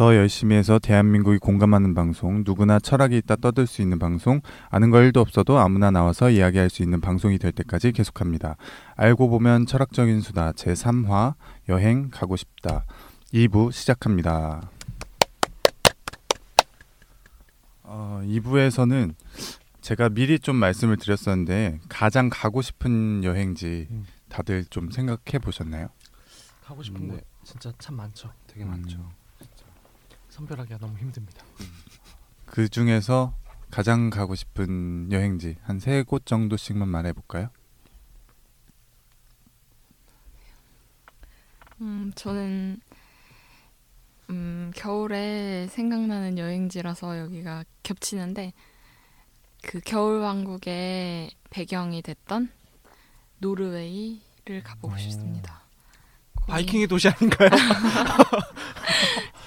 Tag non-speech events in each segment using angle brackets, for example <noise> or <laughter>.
더 열심히 해서 대한민국이 공감하는 방송, 누구나 철학이 있다 떠들 수 있는 방송, 아는 거 1도 없어도 아무나 나와서 이야기할 수 있는 방송이 될 때까지 계속합니다. 알고 보면 철학적인 수다 제3화 여행 가고 싶다 2부 시작합니다. 어, 2부에서는 제가 미리 좀 말씀을 드렸었는데 가장 가고 싶은 여행지 음. 다들 좀 생각해 보셨나요? 가고 싶은 음. 곳 진짜 참 많죠. 되게 많죠. 음. 선별하기가 너무 힘듭니다. 그 중에서 가장 가고 싶은 여행지 한 세 곳 정도씩만 말해 볼까요? 음, 저는 음, 겨울에 생각나는 여행지라서 여기가 겹치는데 그 겨울 왕국의 배경이 됐던 노르웨이를 가보고 오. 싶습니다. 바이킹의 도시 아닌가요? <laughs>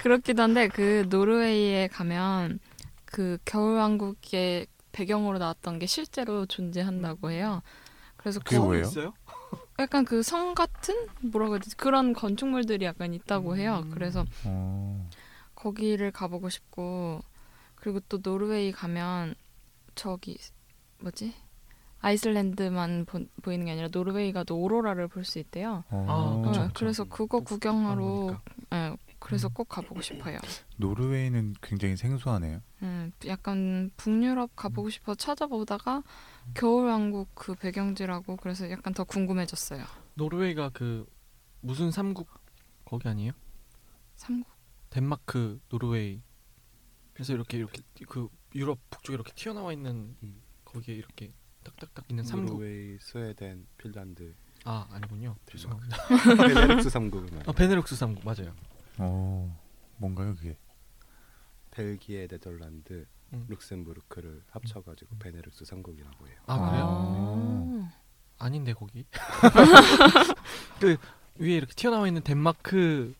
그렇기도 한데 그 노르웨이에 가면 그 겨울 왕국의 배경으로 나왔던 게 실제로 존재한다고 해요. 그래서 그게 거- 뭐예요? 있어요? 약간 그 성 같은 뭐라고 해야 되지 그런 건축물들이 약간 있다고 해요. 음. 그래서 어, 거기를 가보고 싶고 그리고 또 노르웨이 가면 저기 뭐지 아이슬란드만 보, 보이는 게 아니라 노르웨이가 도 오로라를 볼 수 있대요. 어, 아, 그쵸, 어, 그쵸. 그래서 그거 구경하러. 예, 그래서 음. 꼭 가보고 싶어요. 노르웨이는 굉장히 생소하네요. 음, 약간 북유럽 가보고 싶어 찾아보다가 겨울왕국 그 배경지라고 그래서 약간 더 궁금해졌어요. 노르웨이가 그 무슨 삼국 거기 아니에요? 삼국 덴마크, 노르웨이. 그래서 이렇게 이렇게 그 유럽 북쪽에 이렇게 튀어나와 있는 음. 거기에 이렇게 딱딱딱 있는 삼국. 노르웨이, 스웨덴, 핀란드, 아 아니군요. 죄송합니다. <laughs> 베네룩스 말해요. 아 베네룩스 삼국 맞아요. 어, 뭔가요 그게? 벨기에, 네덜란드, 음. 룩셈부르크를 합쳐가지고 베네룩스 삼국이라고 해요. 아 그래요? 아. 아닌데 거기. <laughs> 그 위에 이렇게 튀어나와 있는 덴마크,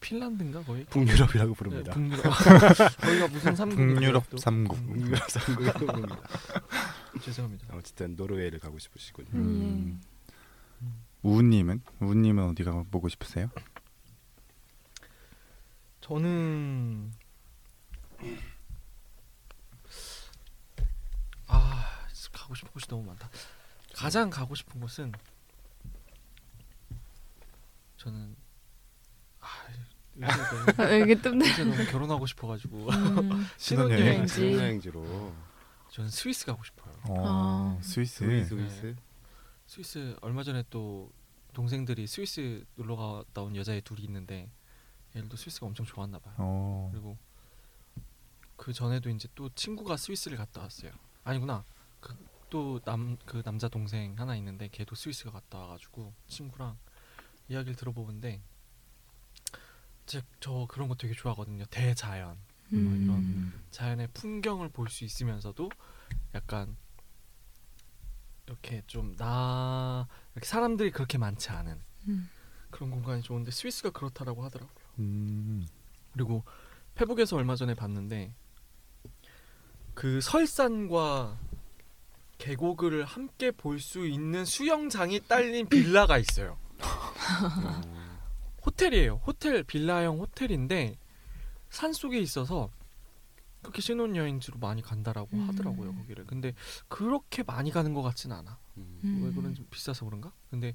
핀란드인가 거기? 북유럽이라고 네, 부릅니다. 북유럽. <laughs> 거기가 무슨 삼국? 북유럽 삼국. 북유럽 삼국이라고 부릅니다. <laughs> 죄송합니다. 어쨌든 노르웨이를 가고 싶으시군요. 음. 예. 우님은 우님은 어디가 보고 싶으세요? 저는 아 가고 싶은 곳이 너무 많다. 가장 가고 싶은 곳은 저는 아 아, 이게 뜸 요새 너무 결혼하고 싶어가지고 음, <laughs> 신혼여행? 여행지. 신혼여행지로 저는 스위스 가고 싶어요. 어, 아. 스위스. 스위스, 스위스. 스위스 얼마 전에 또 동생들이 스위스 놀러 갔다 온 여자애 둘이 있는데 얘들도 스위스가 엄청 좋았나 봐요. 어, 그리고 그 전에도 이제 또 친구가 스위스를 갔다 왔어요. 아니구나. 그 또 남 그 남자 동생 하나 있는데 걔도 스위스가 갔다 와가지고 친구랑 이야기를 들어보는데 즉저 그런 거 되게 좋아하거든요. 대자연 음. 자연의 풍경을 볼 수 있으면서도 약간 이렇게 좀 나 사람들이 그렇게 많지 않은 음. 그런 공간이 좋은데 스위스가 그렇다라고 하더라고요. 음, 그리고 페북에서 얼마 전에 봤는데 그 설산과 계곡을 함께 볼 수 있는 수영장이 딸린 빌라가 있어요. 어, <laughs> 호텔이에요. 호텔 빌라형 호텔인데 산 속에 있어서 그렇게 신혼여행지로 많이 간다라고 음. 하더라고요 거기를. 근데 그렇게 많이 가는 것 같진 않아. 음. 음. 왜 그런지 비싸서 그런가? 근데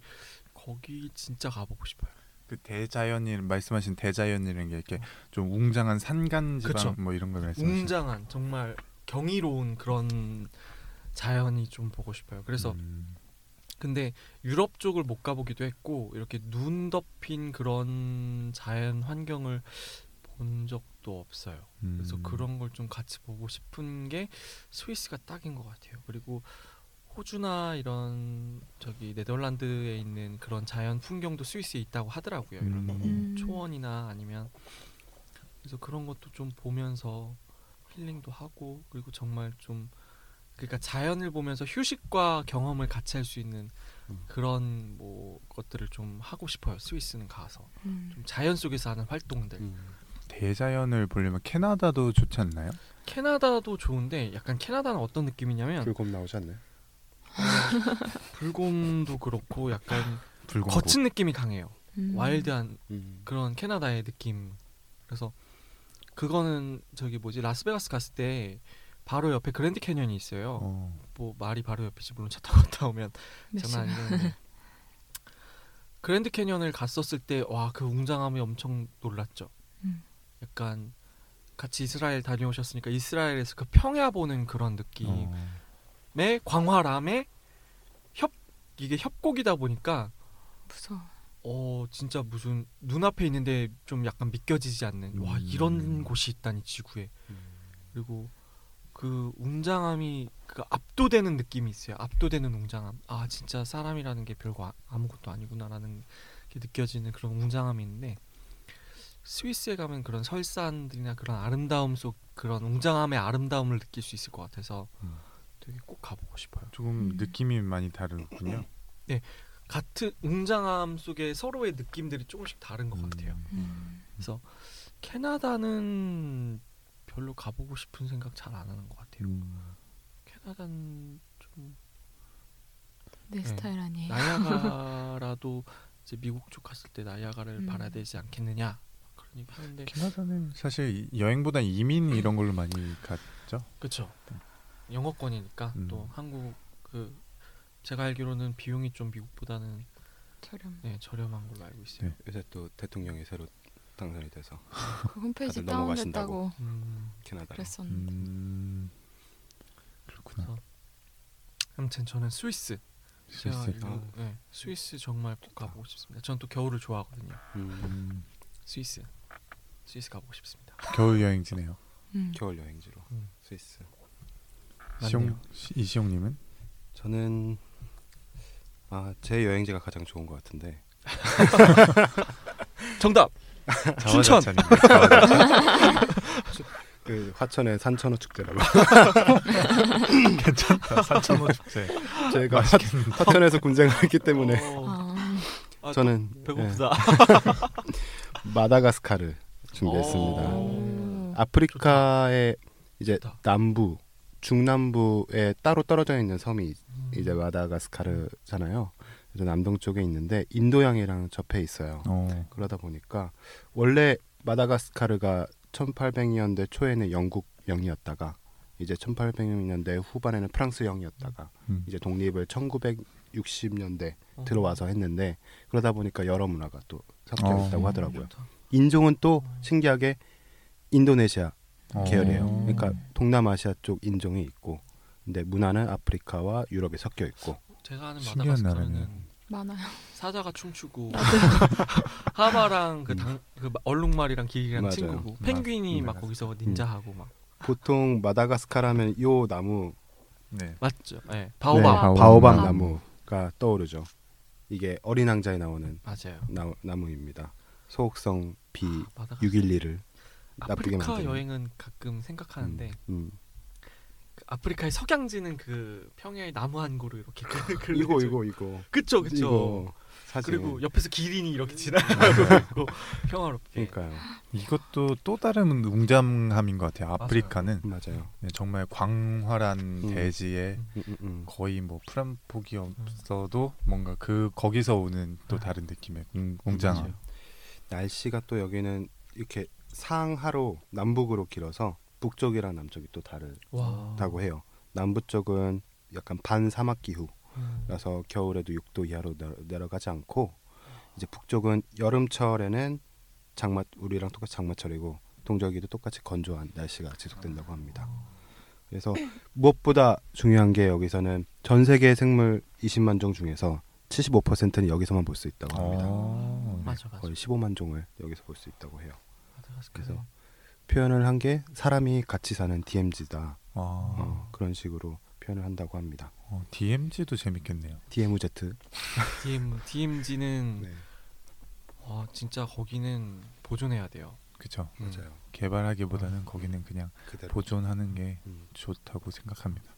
거기 진짜 가보고 싶어요. 그 대자연이 말씀하신 대자연이라는 게 이렇게 좀 웅장한 산간 지방 그쵸. 뭐 이런 걸 말씀하시는 웅장한 정말 경이로운 그런 자연이 좀 보고 싶어요. 그래서 음, 근데 유럽 쪽을 못 가보기도 했고 이렇게 눈 덮인 그런 자연 환경을 본 적도 없어요. 그래서 음. 그런 걸 좀 같이 보고 싶은 게 스위스가 딱인 것 같아요. 그리고 호주나 이런 저기 네덜란드에 있는 그런 자연 풍경도 스위스에 있다고 하더라고요. 이런 거. 음. 초원이나 아니면 그래서 그런 것도 좀 보면서 힐링도 하고 그리고 정말 좀 그러니까 자연을 보면서 휴식과 경험을 같이 할 수 있는 음. 그런 뭐 것들을 좀 하고 싶어요. 스위스는 가서 음. 좀 자연 속에서 하는 활동들. 음. 대자연을 보려면 캐나다도 좋지 않나요? 캐나다도 좋은데 약간 캐나다는 어떤 느낌이냐면 불곰 나오셨네. <laughs> 불곰도 그렇고 약간 불공고. 거친 느낌이 강해요. 음. 와일드한 음. 그런 캐나다의 느낌이라서 그래서 그거는 저기 뭐지 라스베가스 갔을 때 바로 옆에 그랜드 캐년이 있어요. 어. 뭐 말이 바로 옆이지 물론 차 타고 갔다 오면 몇 장난? 아니는데 <laughs> 그랜드 캐년을 갔었을 때 와 그 웅장함이 엄청 놀랐죠. 음. 약간 같이 이스라엘 다녀오셨으니까 이스라엘에서 그 평야 보는 그런 느낌의 어. 광활함에 협 이게 협곡이다 보니까 무서워. 어 진짜 무슨 눈앞에 있는데 좀 약간 믿겨지지 않는 와 음. 이런 곳이 있다니 지구에 그리고 그 웅장함이 그 압도되는 느낌이 있어요. 압도되는 웅장함. 아 진짜 사람이라는 게 별거 아- 아무것도 아니구나라는 게 느껴지는 그런 웅장함이 있는데 스위스에 가면 그런 설산들이나 그런 아름다움 속 그런 웅장함의 아름다움을 느낄 수 있을 것 같아서 음. 되게 꼭 가보고 싶어요. 조금 음. 느낌이 많이 다르군요. <clears throat> 같은 웅장함 속에 서로의 느낌들이 조금씩 다른 것 같아요. 음. 그래서 캐나다는 별로 가보고 싶은 생각 잘 안 하는 것 같아요. 음. 캐나다는 좀내 네. 스타일 아니에요. 나야가라도 이제 미국 쪽 갔을 때 나야가를 음. 봐야 되지 않겠느냐 그런 얘기 하는데 캐나다는 사실 이- 여행보다 이민 이런 걸로 많이 갔죠. 그렇죠 영어권이니까 음. 또 한국 그 제가 알기로는 비용이 좀 미국보다는 저렴. 네, 저렴한 걸로 알고 있어요. 네. 요새 또 대통령이 새로 당선이 돼서 그 홈페이지 다들 넘어가신다고. 다운됐다고 음, 캐나다로 그랬었는데. 음. 그렇구나. 그래서 아무튼 저는 스위스. 제가 스위스. 이거, 아. 네, 스위스 정말 꼭 가보고 싶습니다. 저는 또 겨울을 좋아하거든요. 음, 음. 스위스, 스위스 가보고 싶습니다. 겨울 여행지네요. 음. 겨울 여행지로 음. 스위스. 시용 이시용님은 저는 아 제 여행지가 가장 좋은 것 같은데 <laughs> 정답. <laughs> 춘천! 그 화천의 산천어 축제라고 <laughs> 괜찮다. 산천어 축제. 제가 화, 화천에서 군생을 했기 때문에 어, 아, 아, 저는 배고프다. 예, 마다가스카르 준비했습니다. 아프리카의 이제 좋다. 남부 중남부에 따로 떨어져 있는 섬이 음. 이제 마다가스카르잖아요. 그래서 남동 쪽에 있는데 인도양이랑 접해 있어요. 어. 그러다 보니까 원래 마다가스카르가 1800년대 초에는 영국 영이었다가 이제 1800년대 후반에는 프랑스 영이었다가 음. 이제 독립을 1960년대 어. 들어와서 했는데 그러다 보니까 여러 문화가 또 섞여 어. 있다고 하더라고요. 좋다. 인종은 또 신기하게 인도네시아 어. 계열이에요. 어. 그러니까 동남아시아 쪽 인종이 있고 근데 문화는 아프리카와 유럽에 섞여 있고 제가 아는 마다가스카르는. 많아요. 사자가 춤추고 <laughs> 하마랑 그, 당, 그 얼룩말이랑 기리랑 맞아요. 친구고 마- 펭귄이 막. 거기서 닌자하고 막 보통 마다가스카르 하면 요 나무 네. 맞죠? 네. 네, 바오밥 바오밥. 바오밥 나무. 나무가 떠오르죠. 이게 어린 왕자에 나오는 맞아요. 나, 나무입니다. 소옥성 비 마다 가스카르. 611을 나쁘게 아프리카. 여행은 가끔 생각하는데 음. 그 아프리카의 석양지는 그 평야의 나무 한 고루 이렇게 그, 그 이거 이거 이거 그쵸 그쵸 이거 사진 그리고 옆에서 기린이 이렇게 지나가고 <laughs> 있고 평화롭게 그러니까요. 이것도 또 다른 웅장함인 것 같아요. 아프리카는 맞아요. 네, 정말 광활한 음. 대지에 음, 음, 음. 거의 뭐 풀한 폭이 없어도 뭔가 그 거기서 오는 또 음. 다른 느낌의 웅- 웅장함. 날씨가 또 여기는 이렇게 상하로 남북으로 길어서 북쪽이랑 남쪽이 또와 다르다고 해요. 남부 쪽은 약간 반사막 기후라서 음. 겨울에도 6도 이하로 내려- 내려가지 않고 이제 북쪽은 여름철에는 장마 우리랑 똑같이 장마철이고 동절기도 똑같이 건조한 날씨가 지속된다고 합니다. 그래서 무엇보다 중요한 게 여기서는 전 세계 생물 20만 종 중에서 75%는 여기서만 볼 수 있다고 합니다. 어. 맞아 맞아 거의 15만 종을 여기서 볼 수 있다고 해요. 그래서 표현을 한 게 사람이 같이 사는 DMZ다. 아, 어, 그런 식으로 표현을 한다고 합니다. 어, DMZ도 재밌겠네요. DMZ. DM DMZ는 네, 와 진짜 거기는 보존해야 돼요. 그렇죠. 음. 맞아요. 개발하기보다는 거기는 그냥 그대로. 보존하는 게 음, 좋다고 생각합니다.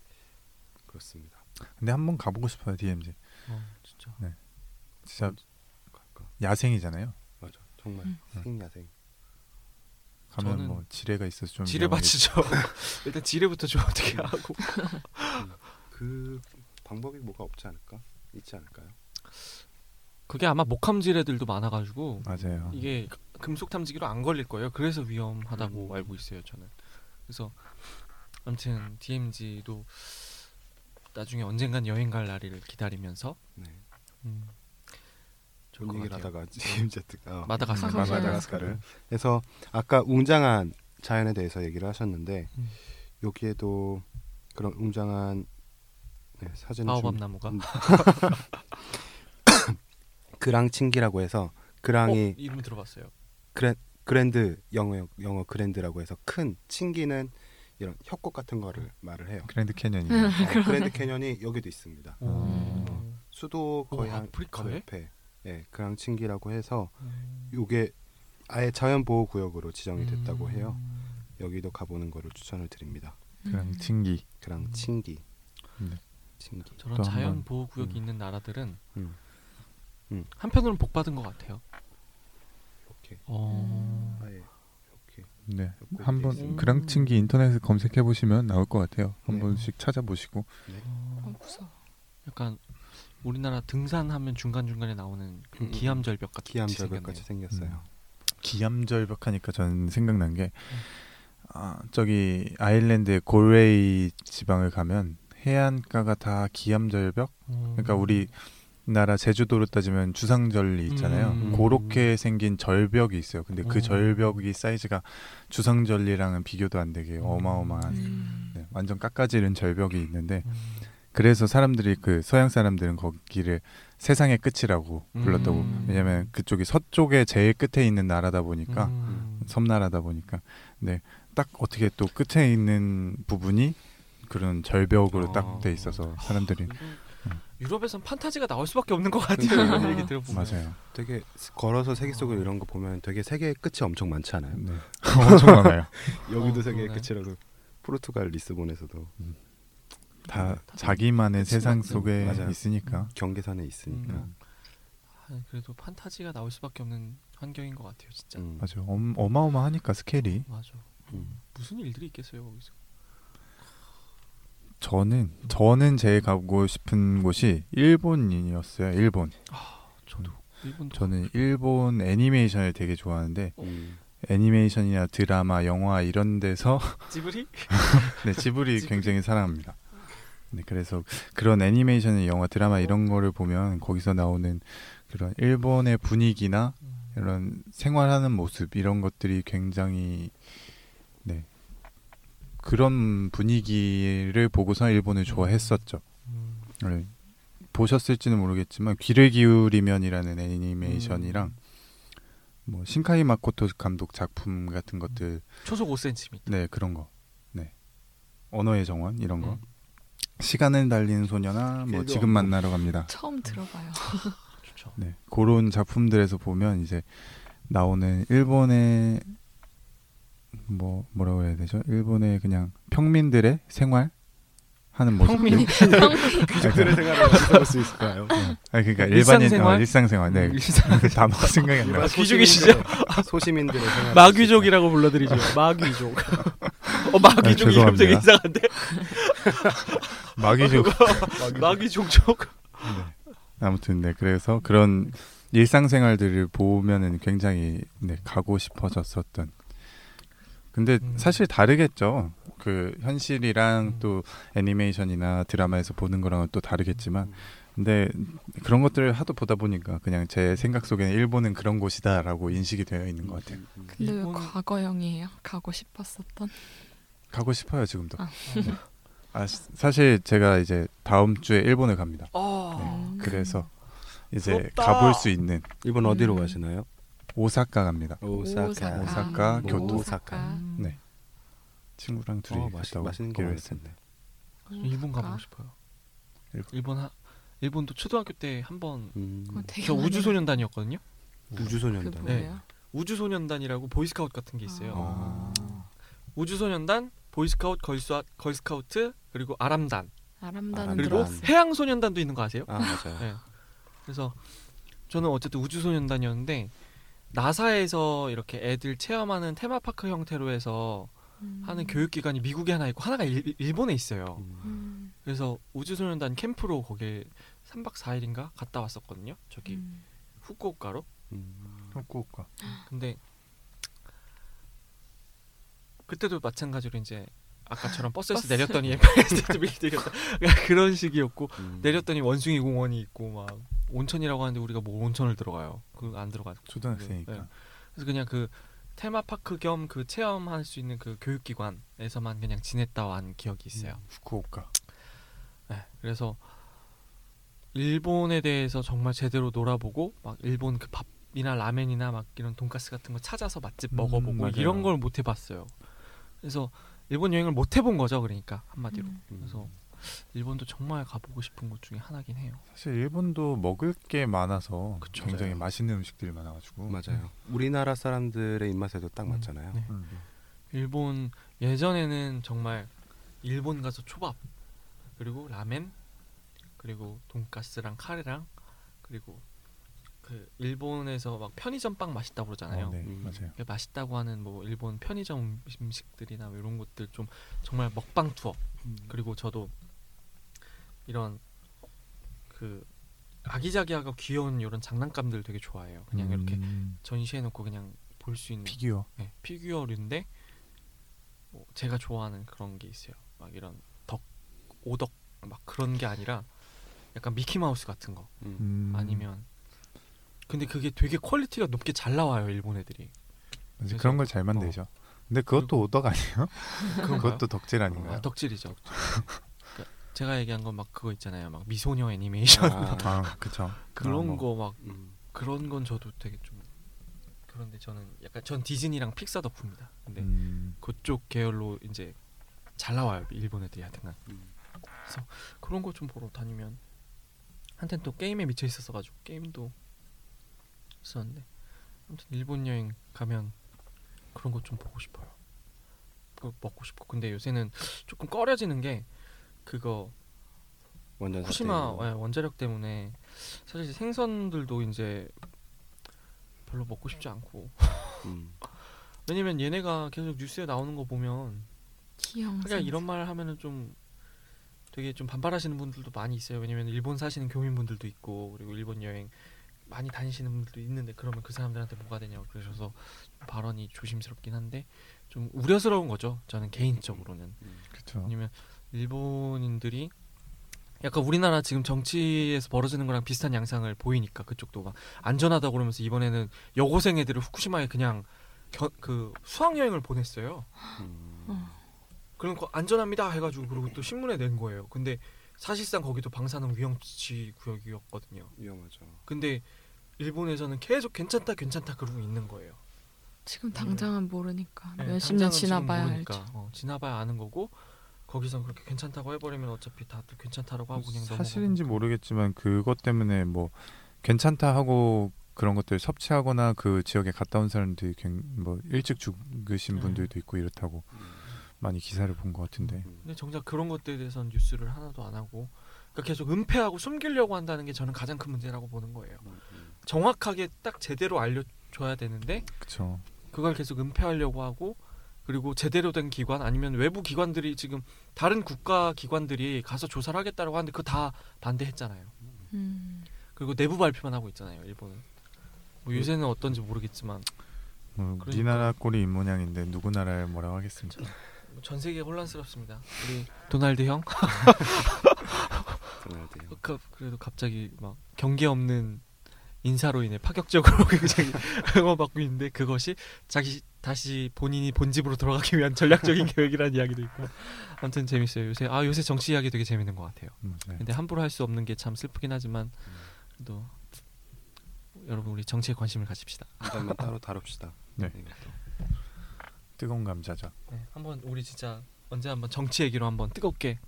그렇습니다. 근데 한번 가보고 싶어요 DMZ. 어 진짜 진짜 갈까? 야생이잖아요. 맞아. 정말 음. 생야생. 가면 저는 뭐 지뢰가 있어서 좀 지뢰 위험하겠- 받치죠. <laughs> 일단 지뢰부터 좀 어떻게 하고 그 방법이 뭐가 없지 않을까? 있지 않을까요? 그게 아마 목함질 애들도 많아가지고 맞아요. 이게 금속 탐지기로 안 걸릴 거예요. 그래서 위험하다고 알고 있어요, 저는. 그래서 아무튼 DMZ도 나중에 언젠간 여행 갈 날을 기다리면서 네. 음, 좋은 것 얘기를 같아요. 하다가 제임제트가 어, 마다가스카르. 아, 마다가스카르. 그래서 아까 웅장한 자연에 대해서 얘기를 하셨는데 음. 여기에도 그런 웅장한 네, 사진을 바오밥 좀- 나무가 음. <laughs> 그랑칭기라고 해서 grand이 어, 이름 들어봤어요. grand 영어 영어 grand라고 해서 큰 칭기는 이런 협곡 같은 거를 말을 해요. 그랜드 캐년이. 어, <laughs> 그랜드 캐년이 여기도 있습니다. 오. 수도 거의 오, 한 아프리카에? 바로 옆에 예, 그랑칭기라고 해서 음. 요게 아예 자연 보호 구역으로 지정이 됐다고 음. 해요. 여기도 가보는 거를 추천을 드립니다. 그랑 칭기. 그랑칭기. 네. 저런 또 자연 보호 구역이 음. 있는 나라들은 음. 음. 한편으로는 복 받은 것 같아요. 이렇게 어. 아예 이렇게 네. 한번 있습니다. 그랑 칭기 인터넷에 검색해 보시면 나올 것 같아요. 한 네. 번씩 찾아보시고. 어, 무서워. 약간 우리나라 등산하면 중간 중간에 나오는 그 음, 음. 기암절벽 같은 기암절벽 같이 생겼어요. 기암절벽 하니까 저는 생각난 게 아, 저기 아일랜드의 골웨이 지방을 가면 해안가가 다 기암절벽. 그러니까 우리 나라 제주도로 따지면 주상절리 있잖아요. 음. 그렇게 생긴 절벽이 있어요. 근데 그 음. 절벽이 사이즈가 주상절리랑은 비교도 안 되게 음. 어마어마한 음. 네, 완전 깎아지른 절벽이 있는데 음. 그래서 사람들이 그 서양 사람들은 거기를 세상의 끝이라고 불렀다고 음. 왜냐면 그쪽이 서쪽에 제일 끝에 있는 나라다 보니까 음. 섬나라다 보니까 네 딱 어떻게 또 끝에 있는 부분이 그런 절벽으로 아. 딱돼 있어서 사람들이 이거 음. 유럽에선 판타지가 나올 수밖에 없는 것 같아요. 이런 얘기 들어보면. 맞아요. 되게 걸어서 세계 속으로 이런 거 보면 되게 세계의 끝이 엄청 많지 않아요? 네. <laughs> 엄청 많아요. <laughs> 여기도 어, 세계의 그러네. 끝이라고 포르투갈 리스본에서도 다 다 자기만의 세상. 속에 맞아요. 있으니까 경계선에 있으니까. 음. 아, 그래도 판타지가 나올 수밖에 없는 환경인 것 같아요, 진짜. 음. 맞아요. 엄, 어마어마하니까 스케일이 맞아. 음. 무슨 일들이 있겠어요 거기서. 저는 저는 제일 가고 싶은 곳이 일본이었어요. 일본. 저도 일본도 저는 일본 애니메이션을 되게 좋아하는데 음. 애니메이션이나 드라마, 영화 이런 데서 <laughs> 지브리? <laughs> 네, 지브리 지브리. 굉장히 사랑합니다. 네, 그래서 그런 애니메이션, 영화, 드라마 이런 거를 보면 거기서 나오는 그런 일본의 분위기나 이런 생활하는 모습 이런 것들이 굉장히 네 그런 분위기를 보고서 일본을 좋아했었죠. 음. 네. 보셨을지는 모르겠지만 귀를 기울이면이라는 애니메이션이랑 뭐 신카이 마코토 감독 작품 같은 것들 초속 5cm. 네 그런 거. 네 언어의 정원 이런 거. 음. 시간을 달리는 소녀나 뭐 지금. 만나러 갑니다. 처음 들어봐요. <laughs> 네 그런 작품들에서 보면 이제 나오는 일본의 뭐 뭐라고 해야 되죠? 일본의 그냥 평민들의 생활 하는 모습. 평민이 귀족들의 생활을 볼수 있을까요? 아니 그러니까 일반인 일상생활? 어, 일상생활. 네. 일상- 그 단어가 생각이 안 나요. 아, 귀족이시죠? 소시민들의 생활. 마귀족이라고 불러드리죠. 마귀족. <laughs> 어 마귀족 아, 죄송합니다. 이상한데? <laughs> 마귀족. 마귀족족. 네. 아무튼 네 그래서 그런 일상생활들을 보면은 굉장히 네 가고 싶어졌었던. 근데 음. 사실 다르겠죠. 그 현실이랑 음. 또 애니메이션이나 드라마에서 보는 거랑은 또 다르겠지만, 근데 그런 것들을 하도 보다 보니까 그냥 제 생각 속에는 일본은 그런 곳이다라고 인식이 되어 있는 것 같아요. 근데 왜 일본- 과거형이에요? 가고 싶었었던. 가고 싶어요 지금도. 아. 네. 아 시- 사실 제가 이제 다음 주에 일본을 갑니다. 아, 음. 그래서 이제 부럽다. 가볼 수 있는 일본 어디로 음. 가시나요? 오사카 갑니다. 오사카. 오사카, 교토. 오사카. 네. 친구랑 둘이 어, 맛있, 갔다 맛있는 거. 텐데. 일본 가보고 싶어요. 일본. 일본 하, 일본도 초등학교 때 한번 음. 어, 저 우주소년단이었거든요. 그 우주소년단. 뭐예요? 우주소년단이라고 보이스카우트 같은 게 있어요. 아. 우주소년단, 보이스카우트, 걸스와, 걸스카우트 그리고 아람단 아람단은 그리고 아람단. 들었어요. 해양소년단도 있는 거 아세요? 아 맞아요. 네. 그래서 저는 어쨌든 우주소년단이었는데 나사에서 이렇게 애들 체험하는 테마파크 형태로 해서 음. 하는 교육기관이 미국에 하나 있고 하나가 일, 일본에 있어요. 음. 음. 그래서 우주소년단 캠프로 거기 3박 4일인가 갔다 왔었거든요. 저기 음. 후쿠오카로. 음. 후쿠오카. 근데 그때도 마찬가지로 이제 아까처럼 버스에서 버스. 내렸더니 <laughs> 엠파이어스테이트 빌딩이었다. 그러니까 그런 식이었고 음. 내렸더니 원숭이 공원이 있고 막 온천이라고 하는데 우리가 뭐 온천을 들어가요. 그 안 들어가. 초등학생이니까. 네. 그래서 그냥 그 테마파크 겸 그 체험할 수 있는 그 교육기관에서만 그냥 지냈다 온 기억이 있어요. 후쿠오카. 네, 그래서 일본에 대해서 정말 제대로 놀아보고 막 일본 그 밥이나 라멘이나 막 이런 돈가스 같은 거 찾아서 맛집 음, 먹어보고 맞아요. 이런 걸 못 해봤어요. 그래서 일본 여행을 못 해본 거죠, 그러니까 한마디로. 음. 그래서 일본도 정말 가보고 싶은 곳 중에 하나긴 해요. 사실 일본도 먹을 게 많아서 그쵸. 굉장히 맞아요. 맛있는 음식들이 많아가지고. 맞아요. 우리나라 사람들의 입맛에도 딱 음, 맞잖아요. 네. 음. 일본 예전에는 정말 일본 가서 초밥 그리고 라멘 그리고 돈가스랑 카레랑 그리고 그 일본에서 막 편의점 빵 맛있다고 그러잖아요. 어, 네, 음. 맞아요. 그 맛있다고 하는 뭐 일본 편의점 음식들이나 뭐 이런 것들 좀 정말 먹방 투어 그리고 저도 이런 그 아기자기하고 귀여운 이런 장난감들 되게 좋아해요. 그냥 이렇게 음, 전시해 놓고 그냥 볼 수 있는 피규어. 네, 피규어류인데 뭐 제가 좋아하는 그런 게 있어요. 막 이런 덕 오덕 막 그런 게 아니라 약간 미키 마우스 같은 거 음. 음, 아니면 근데 그게 되게 퀄리티가 높게 잘 나와요 일본 애들이 그래서- 그런 걸 잘 만들죠. 근데 그것도 오덕 아니에요? <laughs> 그것도 덕질 아닌가요? 아, 덕질이죠. 그러니까 제가 얘기한 건 막 그거 있잖아요. 막 미소녀 애니메이션 아, 아, 그쵸. 그런 뭐. 거막 음. 그런 건 저도 되게 좀 그런데 저는 약간 전 디즈니랑 픽사 덕후입니다. 근데 음, 그쪽 계열로 이제 잘 나와요 일본 애들이 하여튼간 음. 그런 거 좀 보러 다니면 한텐 또 게임에 미쳐 있었어 가지고 게임도 있었는데 아무튼 일본 여행 가면 그런 것 좀 보고 싶어요. 그거 먹고 싶고 근데 요새는 조금 꺼려지는 게 그거 원전 후쿠시마 사태. 예, 원자력 때문에 사실 생선들도 이제 별로 먹고 싶지 않고 음. <laughs> 왜냐면 얘네가 계속 뉴스에 나오는 거 보면. 하기야 이런 말 하면은 좀 되게 좀 반발하시는 분들도 많이 있어요. 왜냐면 일본 사시는 교민분들도 있고 그리고 일본 여행 많이 다니시는 분들도 있는데 그러면 그 사람들한테 뭐가 되냐고 그러셔서 발언이 조심스럽긴 한데 좀 우려스러운 거죠. 저는 개인적으로는 그쵸. 왜냐면 일본인들이 약간 우리나라 지금 정치에서 벌어지는 거랑 비슷한 양상을 보이니까 그쪽도 막 안전하다 고 그러면서 이번에는 여고생 애들을 후쿠시마에 그냥 겨, 그 수학 여행을 보냈어요. 음. 어. 그럼 그 안전합니다 해가지고 그리고 또 신문에 낸 거예요. 근데 사실상 거기도 방사능 위험지 구역이었거든요. 위험하죠. 근데 일본에서는 계속 괜찮다 괜찮다 그러고 있는 거예요. 지금 당장은 모르니까 네, 몇십 년 당장은 지금 지나봐야 모르니까. 알죠. 어, 지나봐야 아는 거고 거기서 그렇게 괜찮다고 해버리면 어차피 다들 괜찮다라고 하고 그냥 사실인지 넘어가니까. 모르겠지만 그것 때문에 뭐 괜찮다 하고 그런 것들 섭취하거나 그 지역에 갔다 온 사람들이 굉- 뭐 일찍 죽으신 네. 분들도 있고 이렇다고 많이 기사를 본 것 같은데 음. 근데 정작 그런 것들에 대해서는 뉴스를 하나도 안 하고 그러니까 계속 은폐하고 숨기려고 한다는 게 저는 가장 큰 문제라고 보는 거예요. 음, 음. 정확하게 딱 제대로 알려줘야 되는데 그쵸. 그걸 계속 은폐하려고 하고 그리고 제대로 된 기관 아니면 외부 기관들이 지금 다른 국가 기관들이 가서 조사를 하겠다라고 하는데 그거 다 반대했잖아요. 음. 그리고 내부 발표만 하고 있잖아요. 일본은. 뭐 요새는 어떤지 모르겠지만 뭐 그러니까. 우리나라 꼴이 이 모양인데 누구 나라를 뭐라고 하겠습니까? 뭐전 세계 혼란스럽습니다. 우리 도날드 형 <laughs> 도날드요. 그- 그래도 갑자기 막 경계 없는 인사로 인해 파격적으로 <laughs> 굉장히 응원받고 있는데 그것이 자기 다시 본인이 본집으로 돌아가기 위한 전략적인 <laughs> 계획이라는 이야기도 있고 아무튼 재밌어요 요새 아 요새 정치 이야기 되게 재밌는 것 같아요 음, 네. 근데 함부로 할 수 없는 게 참 슬프긴 하지만 그래도 여러분 우리 정치에 관심을 가집시다 한번 따로 다룹시다. 네. 뜨거운 감자죠. 네, 한번 우리 진짜 언제 한번 정치 얘기로 한번 뜨겁게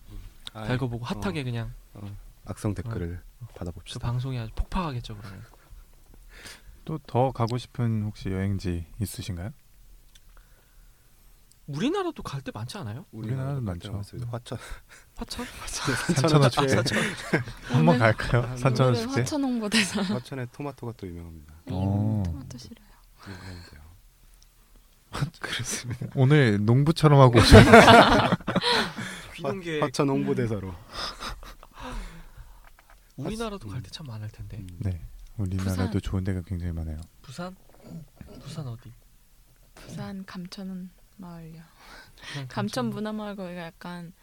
아, 달궈보고 핫하게 어, 그냥 어, 악성 댓글을 그 받아봅시다. 방송이 아주 폭파하겠죠 그러면 또 더 가고 싶은 혹시 여행지 있으신가요? 우리나라도 갈데 많지 않아요? 우리나라도 많죠. 화천 화천? <laughs> 산천어 축제 사천. <laughs> 한번 갈까요? 아, 산천어 오늘은 축제. 화천 홍보대사. 화천에 토마토가 또 유명합니다. 오. 토마토 싫어요. <laughs> 유명한데요. 오늘 농부처럼 하고 오셨는데 귀농계 화천 홍보대사로. 우리나라도 갈데참 많을 텐데. 음. 네. 우리나라도 부산. 좋은 데가 굉장히 많아요. 부산? 부산 어디? 부산 감천 마을이요. 부산 <laughs> 감천 문화마을 거기가 약간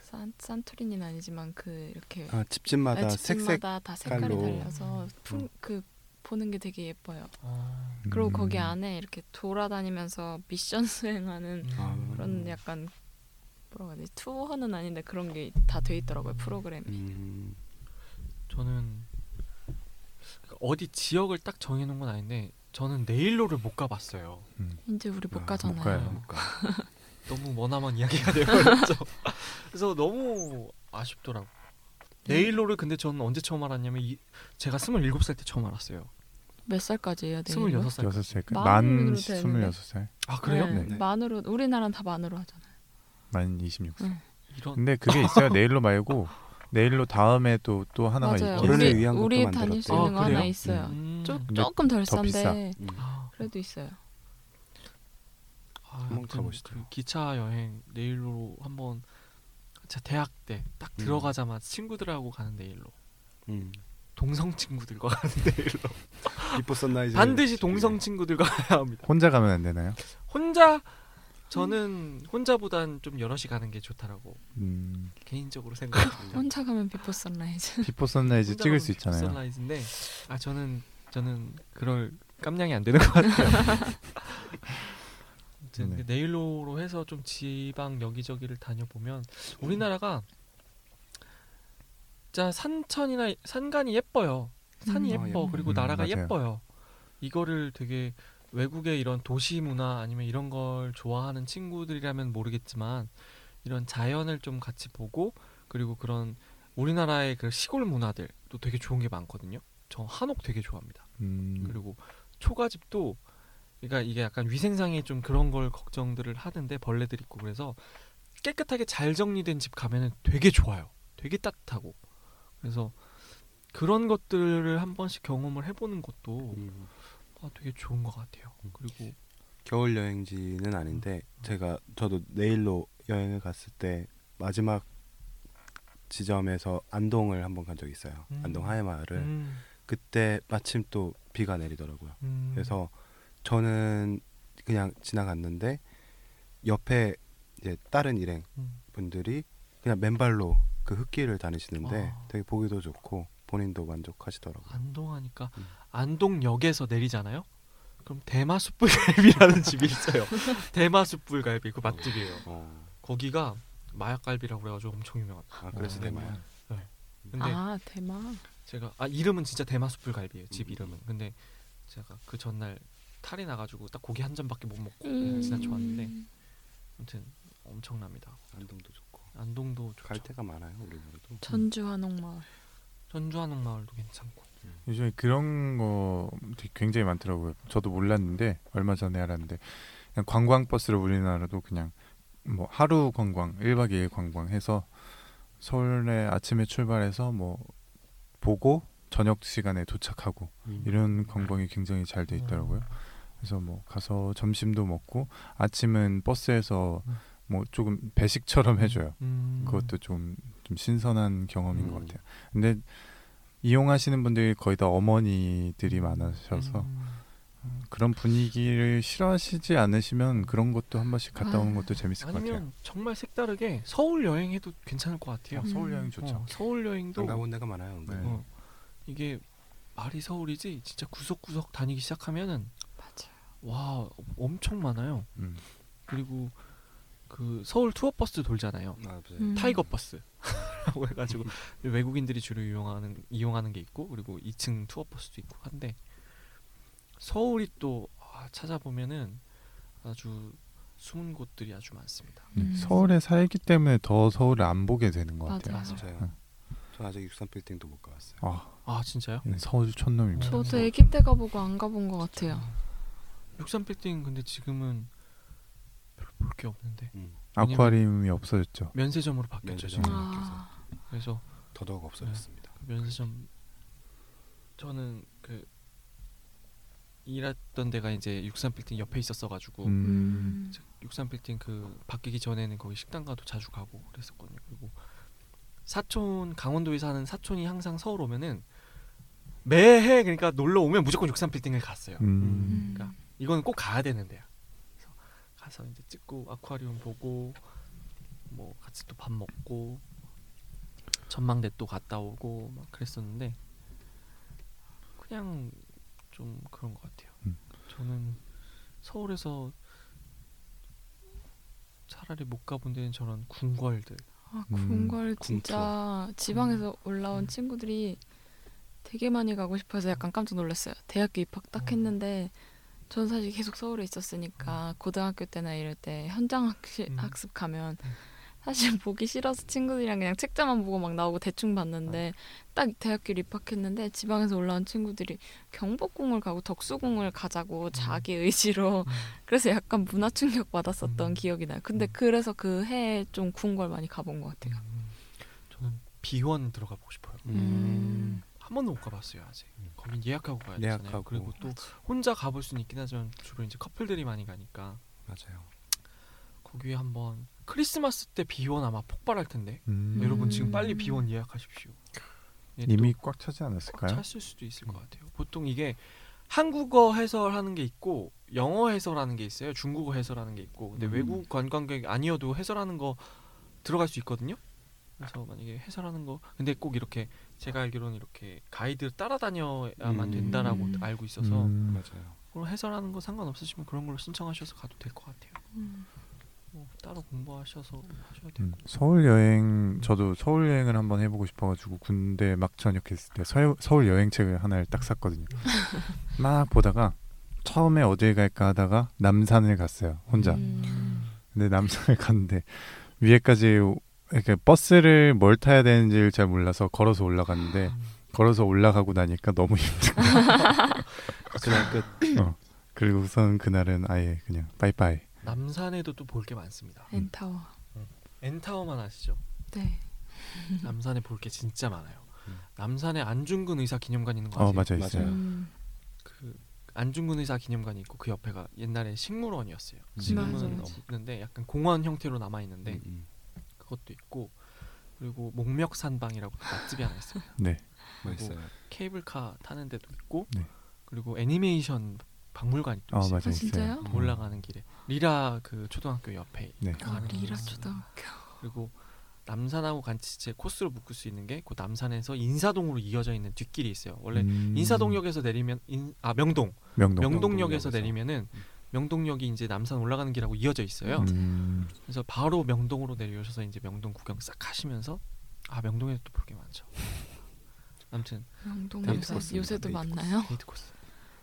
산 산토리니는 아니지만 그 이렇게 아, 집집마다 아, 색색 집집마다 다 색깔이 색깔로. 달라서 풍, 그 보는 게 되게 예뻐요. 아, 그리고 음. 거기 안에 이렇게 돌아다니면서 미션 수행하는 음. 아, 그런 약간 뭐라고 해야 되지 투어는 아닌데 그런 게 다 돼 있더라고요 프로그램이. 음, 저는 어디 지역을 딱 정해놓은 건 아닌데 저는 네일로를 못 가봤어요. 이제 우리 못 아, 가잖아요. 못 가요. 못 가. <laughs> 너무 머나먼 이야기가 되어버렸죠. <laughs> 그래서 너무 아쉽더라고. 네일로를 근데 저는 언제 처음 알았냐면 이, 제가 27살 때 처음 알았어요. 몇 살까지 해야 돼요? 26살. 여섯 살, 만으로 만 되는데. 스물여섯 살, 아 그래요? 네, 네. 만으로 우리나라는 다 만으로 하잖아요. 만 이십육 살. 응. 이런 근데 그게 있어요. 네일로 말고 네일로 다음에 또 또 하나가 어른을 있어요. 우리 위한 것도 우리. 다닐 수 아, 있는 거 하나 그래요? 있어요. 음. 좀 근데 조금 덜. 싼데 음. 아, 그래도 있어요. 아, 한번 가보시죠. 그 기차 여행 네일로 한번 제가 대학 때딱 음. 들어가자마자 친구들하고 가는 네일로 음. 동성 친구들과 가는 내일로 비포 선라이즈 반드시 동성 친구들과 <laughs> 가야 합니다. 혼자 가면 안 되나요? 혼자 저는 혼자보단 좀 여럿이 가는 게 좋다라고 음, 개인적으로 생각합니다. <laughs> 혼자 가면 비포 선라이즈. 비포 선라이즈 찍을 수 있잖아요. 선라이즈인데 아 저는 저는 그럴 깜냥이 안 되는 것 같아요. <laughs> 아무튼 네. 그 네일로로 해서 좀 지방 여기저기를 다녀보면 우리나라가 진짜 산천이나 산간이 예뻐요. 산이 음. 아, 예뻐 예뻐. 그리고 음, 나라가 맞아요. 예뻐요. 이거를 되게 외국의 이런 도시 문화 아니면 이런 걸 좋아하는 친구들이라면 모르겠지만 이런 자연을 좀 같이 보고 그리고 그런 우리나라의 그 시골 문화들도 되게 좋은 게 많거든요. 저 한옥 되게 좋아합니다. 음, 그리고 초가집도 그러니까 이게 약간 위생상에 좀 그런 걸 걱정들을 하는데 벌레들 있고 그래서 깨끗하게 잘 정리된 집 가면은 되게 좋아요. 되게 따뜻하고 그래서 그런 것들을 한 번씩 경험을 해보는 것도 음. 아, 되게 좋은 것 같아요. 음. 그리고 겨울 여행지는 아닌데 제가 저도 내일로 여행을 갔을 때 마지막 지점에서 안동을 한번 간 적이 있어요. 음. 안동 하회마을을 음, 그때 마침 또 비가 내리더라고요. 음, 그래서 저는 그냥 지나갔는데 옆에 이제 다른 일행 음. 분들이 그냥 맨발로 그 흙길을 다니시는데 아. 되게 보기도 좋고 본인도 만족하시더라고요. 안동하니까 음. 안동역에서 내리잖아요. 그럼 대마숯불갈비라는 <laughs> 집이 있어요. 대마숯불갈비 그 맛집이에요. 어. 거기가 마약갈비라고 그래가지고 엄청 유명하다. 아 그래서 어. 대마야. 근데 아 대만. 제가 아 이름은 진짜 대마숯불갈비예요. 집 음. 이름은. 근데 제가 그 전날 탈이 나가지고 딱 고기 한 점밖에 못 먹고 음. 지나쳐왔는데 아무튼 엄청납니다. 안동도 좋고 안동도 좋죠. 갈 데가 많아요 우리나라도. 전주 한옥마을. 전주 한옥 마을도 괜찮고. 요즘에 그런 거 되게 굉장히 많더라고요. 저도 몰랐는데 얼마 전에 알았는데 그냥 관광 버스를 우리나라도 그냥 뭐 하루 관광, 1박 2일 관광 해서 서울에 아침에 출발해서 뭐 보고 저녁 시간에 도착하고 음. 이런 관광이 굉장히 잘 돼 있더라고요. 그래서 뭐 가서 점심도 먹고 아침은 버스에서 음. 뭐 조금 배식처럼 해줘요. 음. 그것도 좀, 좀 신선한 경험인 것 음. 같아요. 근데 이용하시는 분들이 거의 다 어머니들이 많으셔서 음. 그런 분위기를 싫어하시지 않으시면 그런 것도 한 번씩 갔다 오는 아. 것도 재밌을 것 같아요. 아니면 정말 색다르게 서울 여행해도 괜찮을 것 같아요. 어, 서울 음. 여행 좋죠. 어, 서울 여행도 안 가본 데가 많아요. 네. 어, 이게 말이 서울이지 진짜 구석구석 다니기 시작하면은 맞아요. 와 엄청 많아요. 음. 그리고 그 서울 투어 버스 돌잖아요. 아, 맞아요. 음. 타이거 버스라고 <laughs> 해가지고 외국인들이 주로 이용하는 이용하는 게 있고 그리고 2층 투어 버스도 있고 한데 서울이 또 아, 찾아보면은 아주 숨은 곳들이 아주 많습니다. 음. 서울에 살기 때문에 더 서울을 안 보게 되는 것 같아요. 맞아요. 맞아요. 응. 저 아직 63 빌딩도 못 가봤어요. 아, 아 진짜요? 얘는 서울 촌놈입니다. 저- 저도 아기 때 가보고 안 가본 것 같아요. 63 빌딩 근데 지금은 별로 볼 게 없는데 음. 아쿠아리움이 없어졌죠. 면세점으로 바뀌었죠. 면세점. 지금. 아, 그래서 더더욱 없어졌습니다. 그 면세점 저는 그 일했던 데가 이제 63 빌딩 옆에 있었어 가지고 음. 음. 63 빌딩 그 바뀌기 전에는 거기 식당 가도 자주 가고 그랬었거든요. 그리고 사촌 강원도에 사는 사촌이 항상 서울 오면은 매해 그러니까 놀러 오면 무조건 63 빌딩을 갔어요. 음. 그러니까 이거는 꼭 가야 되는데요. 가서 이제 찍고 아쿠아리움 보고 뭐 같이 또 밥 먹고 전망대 또 갔다 오고 막 그랬었는데 그냥 좀 그런 것 같아요. 음. 저는 서울에서 차라리 못 가본 데는 저런 궁궐들 아, 음, 궁궐 진짜 지방에서 올라온 친구들이 되게 많이 가고 싶어서 약간 깜짝 놀랐어요. 대학교 입학 딱 어. 했는데 전 사실 계속 서울에 있었으니까 고등학교 때나 이럴 때 현장 학시, 음. 학습 가면 음. 사실 <laughs> 보기 싫어서 친구들이랑 그냥 책자만 보고 막 나오고 대충 봤는데 딱 대학교 입학했는데 지방에서 올라온 친구들이 경복궁을 가고 덕수궁을 가자고 자기 의지로 음. <laughs> 그래서 약간 문화 충격 받았었던 음. 기억이 나요. 근데 음. 그래서 그 해에 좀 궁궐 많이 가본 것 같아요. 음, 저는 비원 들어가 보고 싶어요. 음. 한 번도 못 가봤어요 아직. 거긴 예약하고 가야 되잖아요. 예약하고. 그리고 또 혼자 가볼 수는 있긴 하지만 주로 이제 커플들이 많이 가니까 맞아요. 거기에 한번 크리스마스 때 비원 아마 폭발할 텐데 음. 여러분 지금 음. 빨리 비원 예약하십시오. 예, 이미 또꽉 차지 않았을까요? 찼을 수도 있을 것 같아요. 보통 이게 한국어 해설하는 게 있고 영어 해설하는 게 있어요. 중국어 해설하는 게 있고 근데 음. 외국 관광객 아니어도 해설하는 거 들어갈 수 있거든요. 그래서 만약에 해설하는 거 근데 꼭 이렇게 제가 알기로는 이렇게 가이드 따라다녀야만 음. 된다라고 음. 알고 있어서 음. 맞아요. 그럼 해설하는 거 상관없으시면 그런 걸로 신청하셔서 가도 될 것 같아요. 음. 뭐 따로 공부하셔서 하셔야 되고. 음, 서울 여행 저도 서울 여행을 한번 해보고 싶어가지고 군대 막 전역했을 때 서, 서울 여행 책을 하나를 딱 샀거든요. <laughs> 막 보다가 처음에 어딜 갈까 하다가 남산을 갔어요 혼자. 음. 근데 남산을 <laughs> 갔는데 위에까지 이렇게 버스를 뭘 타야 되는지를 잘 몰라서 걸어서 올라갔는데 음. 걸어서 올라가고 나니까 너무 <laughs> 힘들고 그날 끝. 그리고 우선 그날은 아예 그냥 빠이빠이. 남산에도 또 볼 게 많습니다. N타워. N타워만 아시죠? 네. 남산에 볼 게 진짜 많아요. 음. 남산에 안중근 의사 기념관 있는 거어 아세요? 맞아 맞아요. 음. 그 안중근 의사 기념관이 있고 그 옆에가 옛날에 식물원이었어요. 음. 지금은 맞아. 없는데 약간 공원 형태로 남아 있는데 음, 음. 그것도 있고 그리고 목멱산방이라고 또 맛집이 하나 있어요. 네. 멋있어요. 케이블카 타는 데도 있고 네. 그리고 애니메이션 박물관이 또어 있어요. 맞아 아. 진짜요? 음. 올라가는 길에 리라 그 초등학교 옆에 네. 아, 리라 초등학교. 그리고 남산하고 같이 제 코스로 묶을 수 있는 게 그 남산에서 인사동으로 이어져 있는 뒷길이 있어요. 원래 음. 인사동역에서 내리면 인, 아 명동 명동. 명동역에서 명동역에서. 내리면은 명동역이 이제 남산 올라가는 길하고 이어져 있어요. 음. 그래서 바로 명동으로 내려오셔서 이제 명동 구경 싹 하시면서 아 명동에도 또 볼 게 많죠. 아무튼 명동 요새 코스입니다. 요새도 데이트 많나요? 데이트 코스.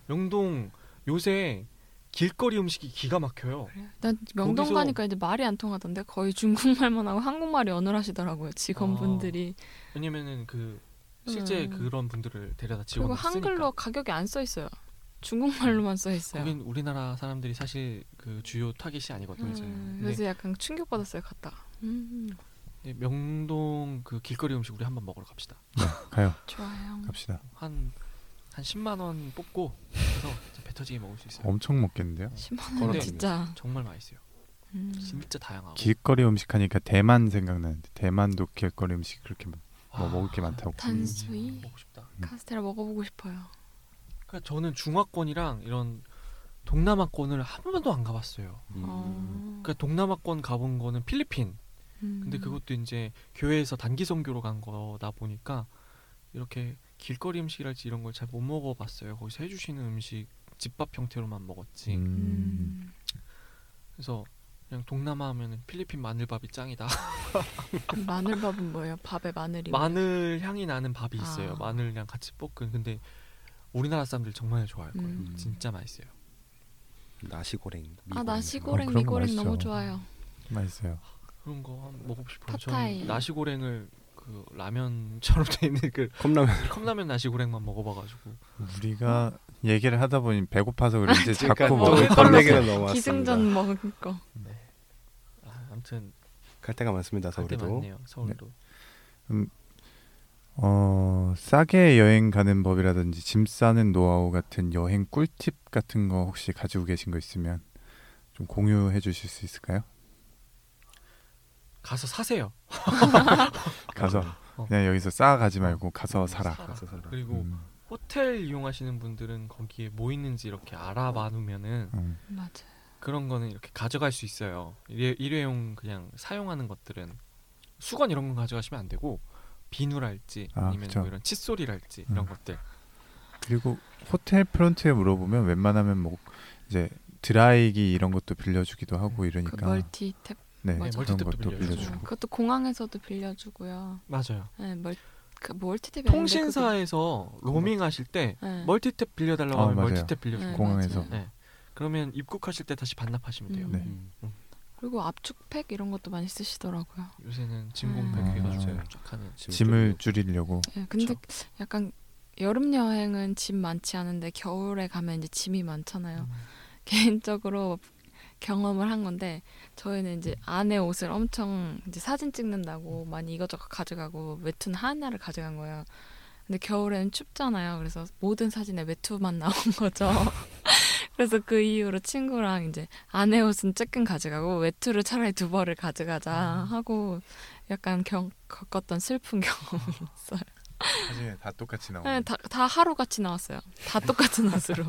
명동 요새 길거리 음식이 기가 막혀요. 난 명동 거기서- 가니까 이제 말이 안 통하던데 거의 중국말만 하고 한국말이 어눌하시더라고요 직원분들이. 왜냐면은 그 실제 음. 그런 분들을 데려다 그리고 직원을 한글로 쓰니까. 가격이 안 써 있어요. 중국말로만 써 있어요. 거긴 우리나라 사람들이 사실 그 주요 타깃이 아니거든요. 음, 그래서 약간 충격 받았어요 갔다가. 음, 네, 명동 그 길거리 음식 우리 한번 먹으러 갑시다. 네, 가요. 좋아요. 갑시다. 한한 10만 원 뽑고 그래서 진짜 배 터지게 먹을 수 있어요. 엄청 먹겠는데요? 10만 근데 원 진짜. 정말 맛있어요. 음. 진짜 다양하고. 길거리 음식 하니까 대만 생각나는데 대만도 길거리 음식 그렇게 뭐 아, 먹을 게 많다고. 단수이 먹고 싶다. 카스테라 먹어보고 싶어요. 그러니까 저는 중화권이랑 이런 동남아권을 한 번도 안 가봤어요. 음. 어. 그러니까 동남아권 가본 거는 필리핀. 음. 근데 그것도 이제 교회에서 단기 선교로 간 거다 보니까 이렇게 길거리 음식이랄지 이런 걸 잘 못 먹어봤어요. 거기서 해주시는 음식 집밥 형태로만 먹었지. 음. 음. 그래서 그냥 동남아 하면은 필리핀 마늘밥이 짱이다. 마늘밥은 뭐예요? 밥에 마늘이. 마늘 향이 나는 밥이 아. 있어요. 마늘이랑 같이 볶은. 근데 우리나라 사람들 정말 좋아할 거예요. 음. 진짜 맛있어요. 나시고랭. 아 미고랭. 나시고랭 어, 그런 거 미고랭 맛있죠. 너무 좋아요. 맛있어요. 그런 거 한번 먹어보고 싶어요. 팟타이. 저는 나시고랭을 그 라면처럼 돼 있는 그 컵라면. <laughs> 컵라면 나시고랭만 먹어봐가지고 우리가 얘기를 하다 보니 배고파서 그런지 자꾸 그러니까 먹을 얘기는 넘어왔습니다. 기승전 먹을 거. 아, 아무튼 갈 데가 많습니다. 갈데 서울에도. 많네요. 서울도. 어 싸게 여행 가는 법이라든지 짐 싸는 노하우 같은 여행 꿀팁 같은 거 혹시 가지고 계신 거 있으면 좀 공유해 주실 수 있을까요? 가서 사세요. <laughs> 가서 어. 그냥 여기서 싸 가지 말고 가서 사라. 사라. 가서 사라. 그리고 음. 호텔 이용하시는 분들은 거기에 뭐 있는지 이렇게 알아봐 놓으면은 음. 맞아. 그런 거는 이렇게 가져갈 수 있어요. 일회, 일회용 그냥 사용하는 것들은 수건 이런 건 가져가시면 안 되고 비누랄지 아, 아니면 그쵸. 뭐 이런 칫솔이랄지 이런 음. 것들 그리고 호텔 프런트에 물어보면 웬만하면 뭐 이제 드라이기 이런 것도 빌려주기도 하고 그 이러니까 멀티 탭 네, 맞아. 그런 멀티탭도 것도 빌려주고. 빌려주고 그것도 공항에서도 빌려주고요. 맞아요. 네, 멀, 그 멀티탭이 통신사에서 로밍 하실 때 네. 멀티탭 빌려달라고 어, 하면 맞아요. 멀티탭 빌려주고 네, 공항에서. 맞아요. 네. 그러면 입국하실 때 다시 반납하시면 돼요. 음. 네. 음. 그리고 압축팩 이런 것도 많이 쓰시더라고요. 요새는 진공팩 음. 해가지고 맞아요. 쫙 하는 짐을 줄이려고 네, 근데 약간 여름 여행은 짐 많지 않은데 겨울에 가면 이제 짐이 많잖아요. 음. <laughs> 개인적으로 경험을 한 건데 저희는 이제 안에 옷을 엄청 이제 사진 찍는다고 많이 이것저것 가져가고 외투는 하나를 가져간 거예요. 근데 겨울에는 춥잖아요. 그래서 모든 사진에 외투만 <laughs> 나온 거죠. <laughs> 그래서 그 이후로 친구랑 이제 안에 옷은 조금 가져가고 외투를 차라리 두 벌을 가져가자 하고 약간 경, 겪었던 슬픈 <laughs> 경험이 있어요. 사진에 다 똑같이 나오고 네, 다, 다 하루 같이 나왔어요. 다 똑같은 옷으로.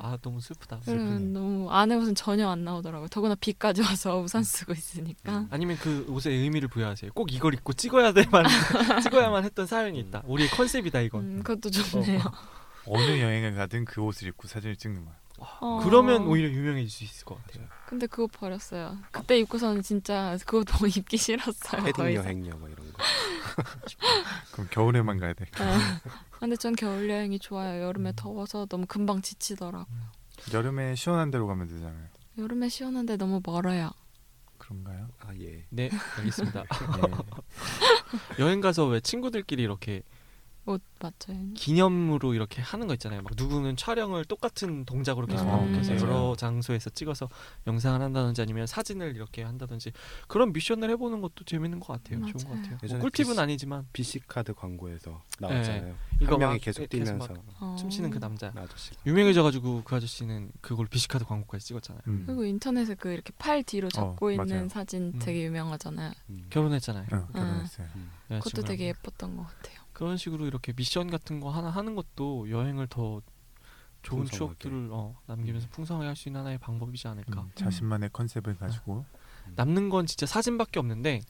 아 너무 슬프다. 그러면 너무 안에 옷은 전혀 안 나오더라고요. 더구나 비까지 와서 우산 쓰고 있으니까. 아니면 그 옷에 의미를 부여하세요. 꼭 이걸 입고 찍어야 돼만 <laughs> 찍어야만 했던 사연이 있다. 우리의 컨셉이다 이건. 음, 그것도 좋네요. 어느 여행을 가든 그 옷을 입고 사진을 찍는 거야. 어. 그러면 오히려 유명해질 수 있을 것 같아요. 근데 그거 버렸어요. 그때 입고서는 진짜 그거 너무 입기 싫었어요. 더 헤딩. 여행녀 뭐 이런 거. <laughs> 그럼 겨울에만 가야 돼. 아, 근데 전 겨울 여행이 좋아요. 여름에 더워서 너무 금방 지치더라고요. 여름에 시원한 데로 가면 되잖아요. 여름에 시원한데 너무 멀어요. 그런가요? 아 예. 네, 알겠습니다. 예. <laughs> <laughs> 여행 가서 왜 친구들끼리 이렇게 옷 맞아요. 기념으로 이렇게 하는 거 있잖아요. 막 누구는 촬영을 똑같은 동작으로 계속 음, 반복해서 맞아요. 여러 장소에서 찍어서 영상을 한다든지 아니면 사진을 이렇게 한다든지 그런 미션을 해보는 것도 재밌는 것 같아요. 좋은 것 맞아요. 같아요. 뭐 꿀팁은 비스- 아니지만 BC 카드 광고에서 나왔잖아요. 이거 한 명이 막 계속 계속 뛰면서 어. 춤추는 그 남자 아저씨. 유명해져가지고 그 아저씨는 그걸 비시카드 광고까지 찍었잖아요. 음. 그리고 인터넷에 그 이렇게 팔 뒤로 잡고 있는 맞아요. 사진 음. 되게 유명하잖아요. 음. 결혼했잖아요. 어, 결혼했어요. 음. 그것도. 되게 예뻤던 것 같아요. 그런 식으로 이렇게 미션 같은 거 하나 하는 것도 여행을 더 좋은 풍성하게. 추억들을 어, 남기면서 풍성하게 할 수 있는 하나의 방법이지 않을까. 음, 자신만의 컨셉을 가지고 남는 건 진짜 사진밖에 없는데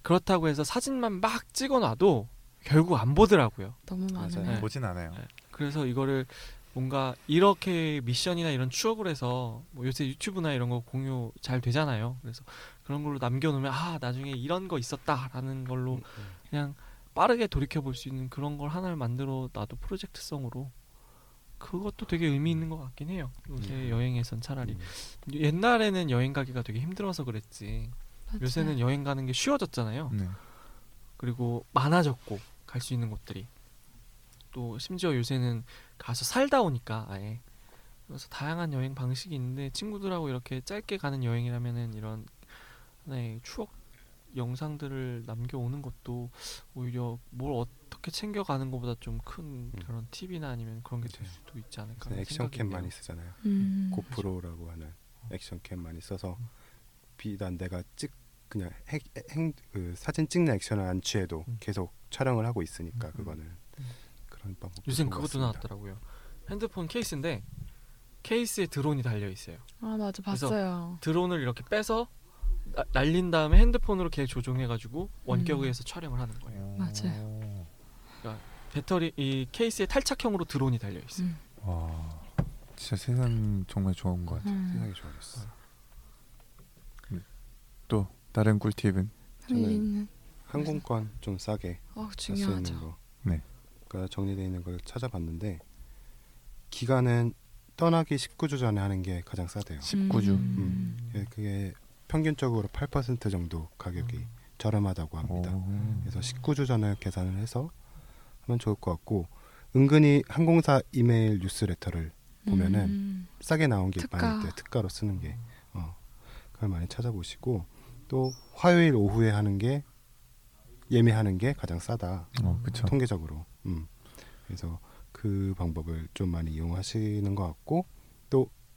그렇다고 해서 사진만 막 찍어놔도 결국 안 보더라고요. 너무 많아요. 네. 보진 않아요. 네. 그래서 이거를 뭔가 이렇게 미션이나 이런 추억을 해서 뭐 요새 유튜브나 이런 거 공유 잘 되잖아요. 그래서 그런 걸로 남겨놓으면 아 나중에 이런 거 있었다라는 걸로 음, 음. 그냥 빠르게 돌이켜 볼 수 있는 그런 걸 하나를 만들어 놔도 프로젝트성으로 그것도 되게 의미 있는 것 같긴 해요. 요새 음. 여행에선 차라리 음. 옛날에는 여행 가기가 되게 힘들어서 그랬지 맞아요. 요새는 여행 가는 게 쉬워졌잖아요. 네. 그리고 많아졌고 갈 수 있는 곳들이 또 심지어 요새는 가서 살다 오니까 아예 그래서 다양한 여행 방식이 있는데 친구들하고 이렇게 짧게 가는 여행이라면은 이런 하나의 추억 영상들을 남겨오는 것도 오히려 뭘 어떻게 챙겨가는 것보다 좀 큰 그런 팁이나 아니면 그런 게될 맞아요. 수도 있지 않을까 액션캠 많이. 쓰잖아요. 음. 고프로라고 하는 액션캠 많이 써서 비단 내가 찍 그냥 핵, 행, 그 사진 찍는 액션을 안 취해도 음. 계속 촬영을 하고 있으니까 음. 그거는 음. 그런 방법. 요새는 그것도 나왔더라고요 핸드폰 케이스인데 케이스에 드론이 달려 있어요 아 맞아 봤어요. 드론을 이렇게 빼서 나- 날린 다음에 핸드폰으로 걔 조종해가지고 원격을 음. 촬영을 하는 거예요. 맞아요. 배터리 이 케이스에 탈착형으로 드론이 달려 있어요. 음. 와, 진짜 세상 정말 좋은 것 같아요. 음. 세상이 좋아졌어. 또 다른 꿀팁은 저는 항공권 좀 싸게 어살수 있는 중요하죠. 거. 네. 그러니까 정리되어 있는 걸 찾아봤는데 기간은 떠나기 19주 전에 하는 게 가장 싸대요. 19주. 음. 예, 그게 평균적으로 8% 정도 가격이 저렴하다고 합니다. 오. 그래서 19주 전에 계산을 해서 하면 좋을 것 같고 은근히 항공사 이메일 뉴스레터를 보면은 음. 싸게 나온 게 특가. 많을 때 특가로 쓰는 게 어, 그걸 많이 찾아보시고 또 화요일 오후에 하는 게 예매하는 게 가장 싸다 어, 그쵸. 통계적으로 음. 그래서 그 방법을 좀 많이 이용하시는 것 같고 또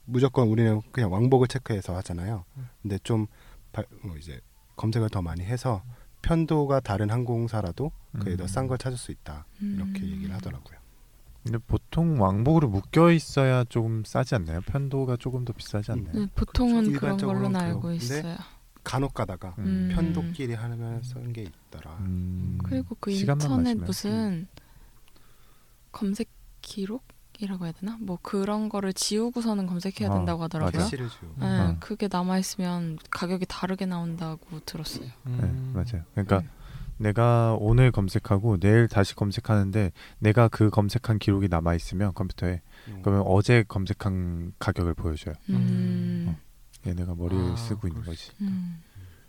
무조건 우리는 그냥 왕복을 체크해서 하잖아요 음. 근데 좀 발, 뭐 이제 검색을 더 많이 해서 편도가 다른 항공사라도 그에 더 음. 싼걸 찾을 수 있다 이렇게 음. 얘기를 하더라고요. 근데 보통 왕복으로 묶여 있어야 조금 싸지 않나요? 편도가 조금 더 비싸지 않나요? 네, 보통은 그렇죠. 그런 걸로 알고. 있어요. 간혹 가다가 음. 편도끼리 하면 쓴게 있더라. 음. 그리고 그 인터넷 맞으면. 무슨 검색 기록 이라고 해야 되나? 뭐 그런 거를 지우고서는 검색해야 아, 된다고 하더라고요. 맞아요. 시를 주. 네, 어. 그게 남아 있으면 가격이 다르게 나온다고 들었어요. 네, 음. 맞아요. 그러니까 네. 내가 오늘 검색하고 내일 다시 검색하는데 내가 그 검색한 기록이 남아 있으면 컴퓨터에 음. 그러면 어제 검색한 가격을 보여줘요. 음. 얘네가 머리를 아, 쓰고 있는 거지. 음.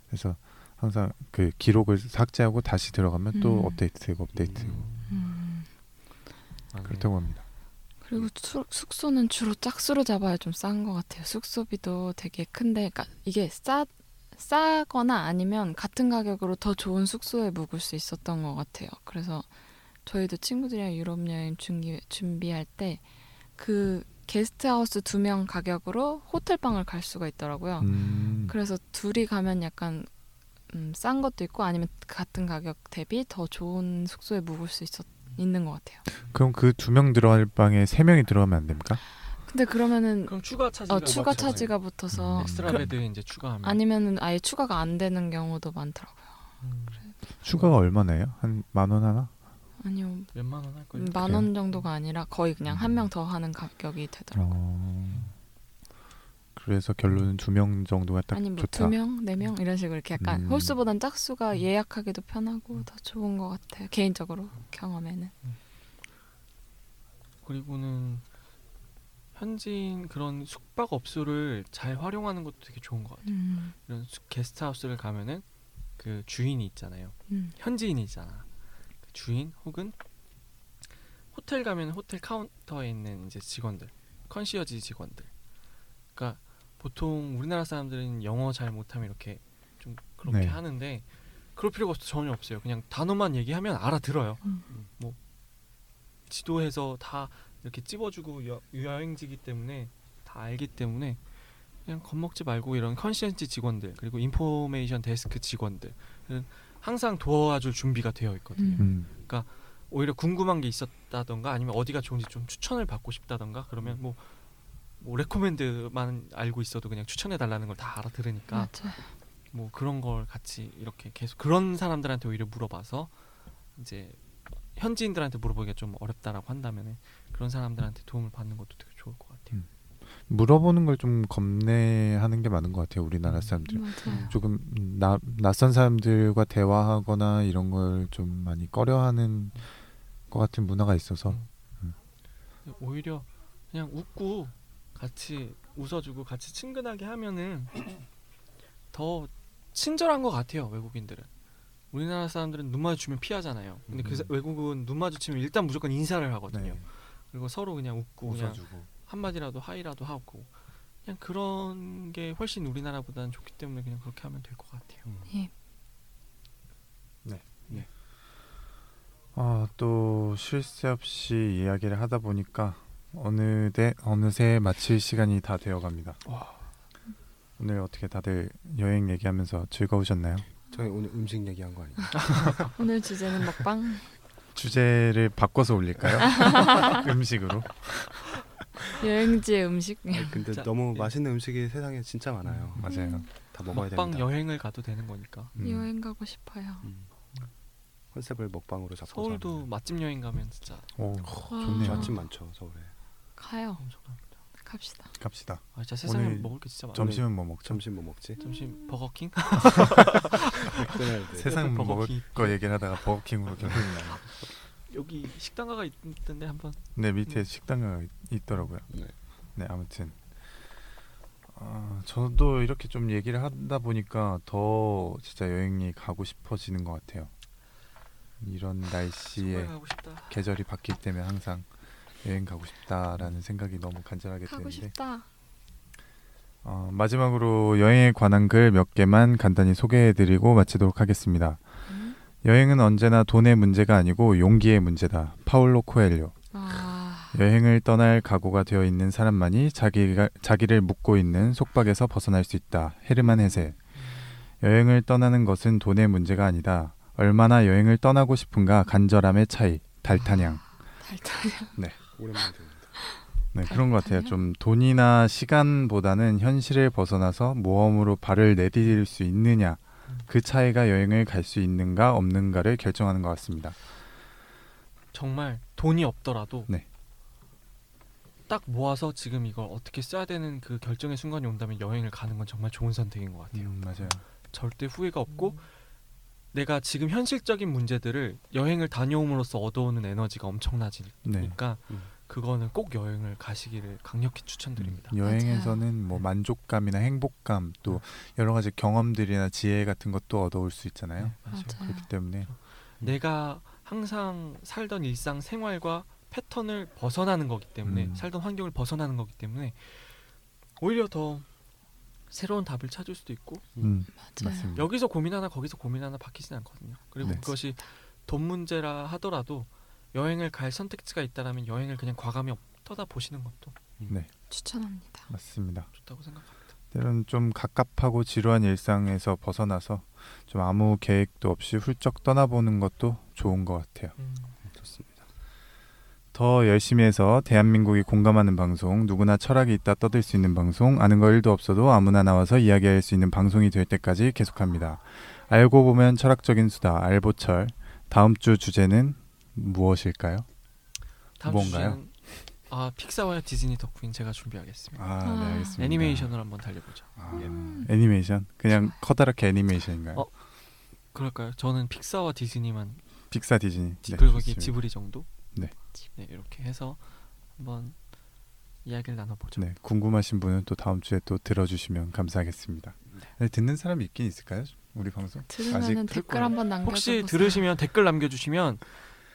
그래서 항상 그 기록을 삭제하고 다시 들어가면 또 음. 업데이트되고 업데이트되고 음. 맞네. 그렇다고 합니다. 그리고 수, 숙소는 주로 짝수로 잡아야 좀 싼 것 같아요. 숙소비도 되게 큰데, 그러니까 이게 싸 싸거나 아니면 같은 가격으로 더 좋은 숙소에 묵을 수 있었던 것 같아요. 그래서 저희도 친구들이랑 유럽 여행 준비 준비할 때 그 게스트하우스 두 명 가격으로 호텔 방을 갈 수가 있더라고요. 음. 그래서 둘이 가면 약간 음, 싼 것도 있고 아니면 같은 가격 대비 더 좋은 숙소에 묵을 수 있었 있는 것 같아요. 그럼 그 두 명 들어갈 방에 세 명이 들어가면 안 됩니까? 근데 그러면은 그럼 추가 charge가 어, 추가? charge가 붙어서 음. 엑스트라 그- bed 이제 추가하면 아니면은 아예 추가가 안 되는 경우도 많더라고요. 음, 추가가 얼마나요? 한 만 원 하나? 아니요 몇만 원 할 거예요. 만원 정도가 아니라 거의 그냥 한 명 더 하는 가격이 되더라고요. 어. 그래서 결론은 두 명 정도가 딱 아니 뭐 좋다. 두 명, 네 명 이런 식으로 이렇게 약간 음. 홀수보단 짝수가 예약하기도 편하고 더 좋은 것 같아요. 개인적으로 경험에는. 그리고는 현지인 그런 숙박 업소를 잘 활용하는 것도 되게 좋은 것 같아요. 음, 이런 수- 게스트하우스를 가면은 그 주인이 있잖아요. 음, 현지인이잖아. 그 주인 혹은 호텔 가면 호텔 카운터에 있는 이제 직원들, 컨시어지 직원들. 그러니까 보통 우리나라 사람들은 영어 잘 못하면 이렇게 좀 그렇게 네. 하는데 그럴 필요가 없, 전혀 없어요. 그냥 단어만 얘기하면 알아들어요. 음. 뭐 지도에서 다 이렇게 찝어주고 여, 여행지기 때문에 다 알기 때문에 그냥 겁먹지 말고 이런 컨시언지 직원들 그리고 인포메이션 데스크 직원들 항상 도와줄 준비가 되어 있거든요. 음. 음. 오히려 궁금한 게 있었다던가 아니면 어디가 좋은지 좀 추천을 받고 싶다던가 그러면 뭐, 뭐 레코멘드만 알고 있어도 그냥 추천해 달라는 걸 다 알아 들으니까 맞아요. 뭐 그런 걸 같이 이렇게 계속 그런 사람들한테 오히려 물어봐서 이제 현지인들한테 물어보기가 좀 어렵다라고 한다면 그런 사람들한테 도움을 받는 것도 되게 좋을 것 같아요. 물어보는 걸 좀 겁내하는 게 많은 것 같아요. 우리나라 사람들. 맞아요. 조금 나, 낯선 사람들과 대화하거나 이런 걸 좀 많이 꺼려하는 것 같은 문화가 있어서 음. 오히려 그냥 웃고 같이 웃어주고 같이 친근하게 하면은 더 친절한 것 같아요 외국인들은. 우리나라 사람들은 눈 마주치면 피하잖아요. 근데 그 사- 음. 외국은 눈 마주치면 일단 무조건 인사를 하거든요. 네. 그리고 서로 그냥 웃고 그냥 웃어주고. 한마디라도 하이라도 하고. 그냥 그런 게 훨씬 우리나라보다는 좋기 때문에 그냥 그렇게 하면 될 것 같아요. 예. 아, 또쉴새 없이 이야기를 하다 보니까 어느새 어느새 마칠 시간이 다 되어갑니다. 오늘 어떻게 다들 여행 얘기하면서 즐거우셨나요? 저희 오늘 음식 얘기한 거 아니에요? <laughs> 오늘 주제는 먹방. 주제를 바꿔서 올릴까요? <laughs> 음식으로. 여행지의 음식. 아니, 근데 자, 너무 예. 맛있는 음식이 세상에 진짜 많아요. 맞아요. 다 먹어야 먹방 됩니다. 여행을 가도 되는 거니까 음. 여행 가고 싶어요. 음. 컨셉을 먹방으로 잡고 서울도 맛집 여행 가면 진짜 오, 와. 좋네요. 맛집 많죠 서울에. 가요. 엄청납니다 갑시다. 갑시다. 아 진짜 세상에 오늘 먹을 게 진짜 많아. 점심은 뭐 먹죠? 점심 뭐 먹지? 점심 버거킹? 맥도날드. 세상 먹을 버거킹. 거 얘기를 하다가 버거킹으로 결론이 <laughs> 나요. 여기 식당가가 있던데 한번. 네 밑에 식당가 있더라고요. 네. 네 아무튼 아, 저도 이렇게 좀 얘기를 하다 보니까 더 진짜 여행이 가고 싶어지는 것 같아요. 이런 날씨에. 계절이 바뀔 때면 항상 여행 가고 싶다라는 생각이 너무 간절하게 가고 드는데 싶다. 어, 마지막으로 여행에 관한 글 몇 개만 간단히 소개해드리고 마치도록 하겠습니다. 음. 여행은 언제나 돈의 문제가 아니고 용기의 문제다. 파울로 코엘료. 아, 여행을 떠날 각오가 되어 있는 사람만이 자기가 자기를 묶고 있는 속박에서 벗어날 수 있다. 헤르만 헤세. 여행을 떠나는 것은 돈의 문제가 아니다. 얼마나 여행을 떠나고 싶은가 간절함의 차이. 달타냥. 달달이 오랜만에 들립니다. 네, 그런 것 같아요. 좀 돈이나 시간보다는 현실을 벗어나서 모험으로 발을 내디딜 수 있느냐. 그 차이가 여행을 갈 수 있는가 없는가를 결정하는 것 같습니다. 정말 돈이 없더라도 네. 딱 모아서 지금 이걸 어떻게 써야 되는 그 결정의 순간이 온다면 여행을 가는 건 정말 좋은 선택인 것 같아요. 음, 맞아요. 절대 후회가 없고 내가 지금 현실적인 문제들을 여행을 다녀옴으로써 얻어오는 에너지가 엄청나지니까 네. 음. 그거는 꼭 여행을 가시기를 강력히 추천드립니다. 음, 여행에서는 뭐 만족감이나 행복감 또 여러 가지 경험들이나 지혜 같은 것도 얻어올 수 있잖아요. 네, 맞아요. 맞아요. 그렇기 때문에 내가 항상 살던 일상 생활과 패턴을 벗어나는 거기 때문에 음. 살던 환경을 벗어나는 거기 때문에 오히려 더 새로운 답을 찾을 수도 있고 음, 맞아요. 맞습니다. 여기서 고민 하나 거기서 고민 하나 바뀌진 않거든요. 그리고 네. 그것이 돈 문제라 하더라도 여행을 갈 선택지가 있다라면 여행을 그냥 과감히 떠다 보시는 것도 네, 추천합니다. 맞습니다. 좋다고 생각합니다. 때로는 좀 갑갑하고 지루한 일상에서 벗어나서 좀 아무 계획도 없이 훌쩍 떠나보는 것도 좋은 것 같아요. 음. 더 열심히 해서 대한민국이 공감하는 방송, 누구나 철학이 있다 떠들 수 있는 방송, 아는 거 1도 없어도 아무나 나와서 이야기할 수 있는 방송이 될 때까지 계속합니다. 알고 보면 철학적인 수다, 알보철. 다음 주 주제는 무엇일까요? 다음 뭔가요? 주제는 아 픽사와 디즈니 덕후인 제가 준비하겠습니다. 아, 네, 아. 알겠습니다. 애니메이션으로 한번 달려보죠. 아, 애니메이션? 그냥 커다랗게 애니메이션인가요? 어, 그럴까요? 저는 픽사와 디즈니만 픽사 디즈니. 지- 네, 그리고. 지브리 정도. 네. 네 이렇게 해서 한번 이야기를 나눠보죠. 네, 궁금하신 분은 또 다음 주에 또 들어주시면 감사하겠습니다. 네, 듣는 사람이 있긴 있을까요? 우리 방송? 아직 댓글. 한번 남겨주세요. 혹시 들으시면 댓글 남겨주시면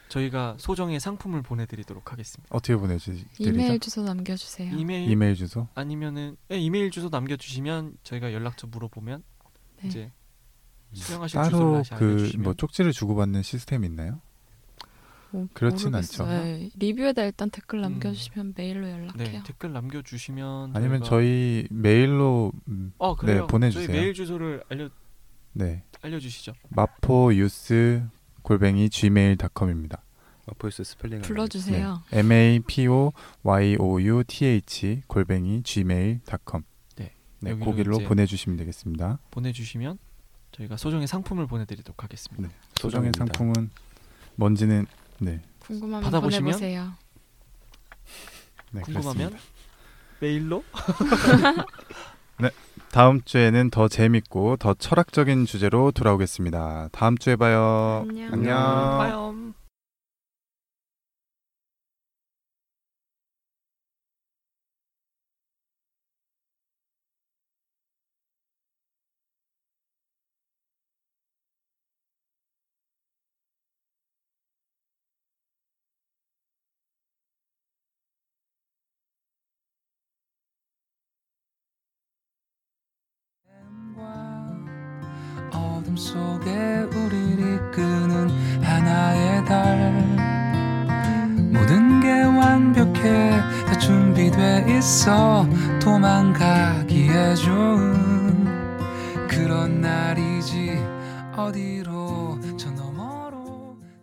저희가 소정의 상품을 보내드리도록 하겠습니다. 어떻게 보내주시죠? 이메일 주소 남겨주세요. 이메일, 이메일 주소? 아니면은 네, 이메일 주소 남겨주시면 저희가 연락처 물어보면 네. 이제 수령하실 주소를 따로 그 뭐 쪽지를 주고받는 시스템이 있나요? 뭐 그렇진 모르겠어요. 않죠. 네, 리뷰에다 일단 댓글 음. 남겨주시면 메일로 연락해요. 네 댓글 남겨주시면 아니면 저희가- 저희 메일로 음, 어 그래요. 네, 보내주세요. 저희 메일 주소를 알려 네 알려주시죠. 마포 유스 골뱅이 gmail.com입니다. 마포유스 스펠링 불러주세요. M A P O Y O U T H 골뱅이 gmail.com. 네, 네, 이제- 보내주시면 되겠습니다. 보내주시면 저희가 소정의 상품을 보내드리도록 하겠습니다. 네, 소정의. 상품은 뭔지는 네, 궁금하면 받아보시면 보내보세요. 네 궁금하면 그렇습니다. 메일로 <laughs> 다음 주에는 더 재밌고 더 철학적인 주제로 돌아오겠습니다. 다음 주에 봐요. 안녕. 안녕. 빠염. 속에 우리를 이끄는 하나의 달. 모든 게 완벽해 다 준비돼 있어 도망가기에 좋은 그런 날이지 어디로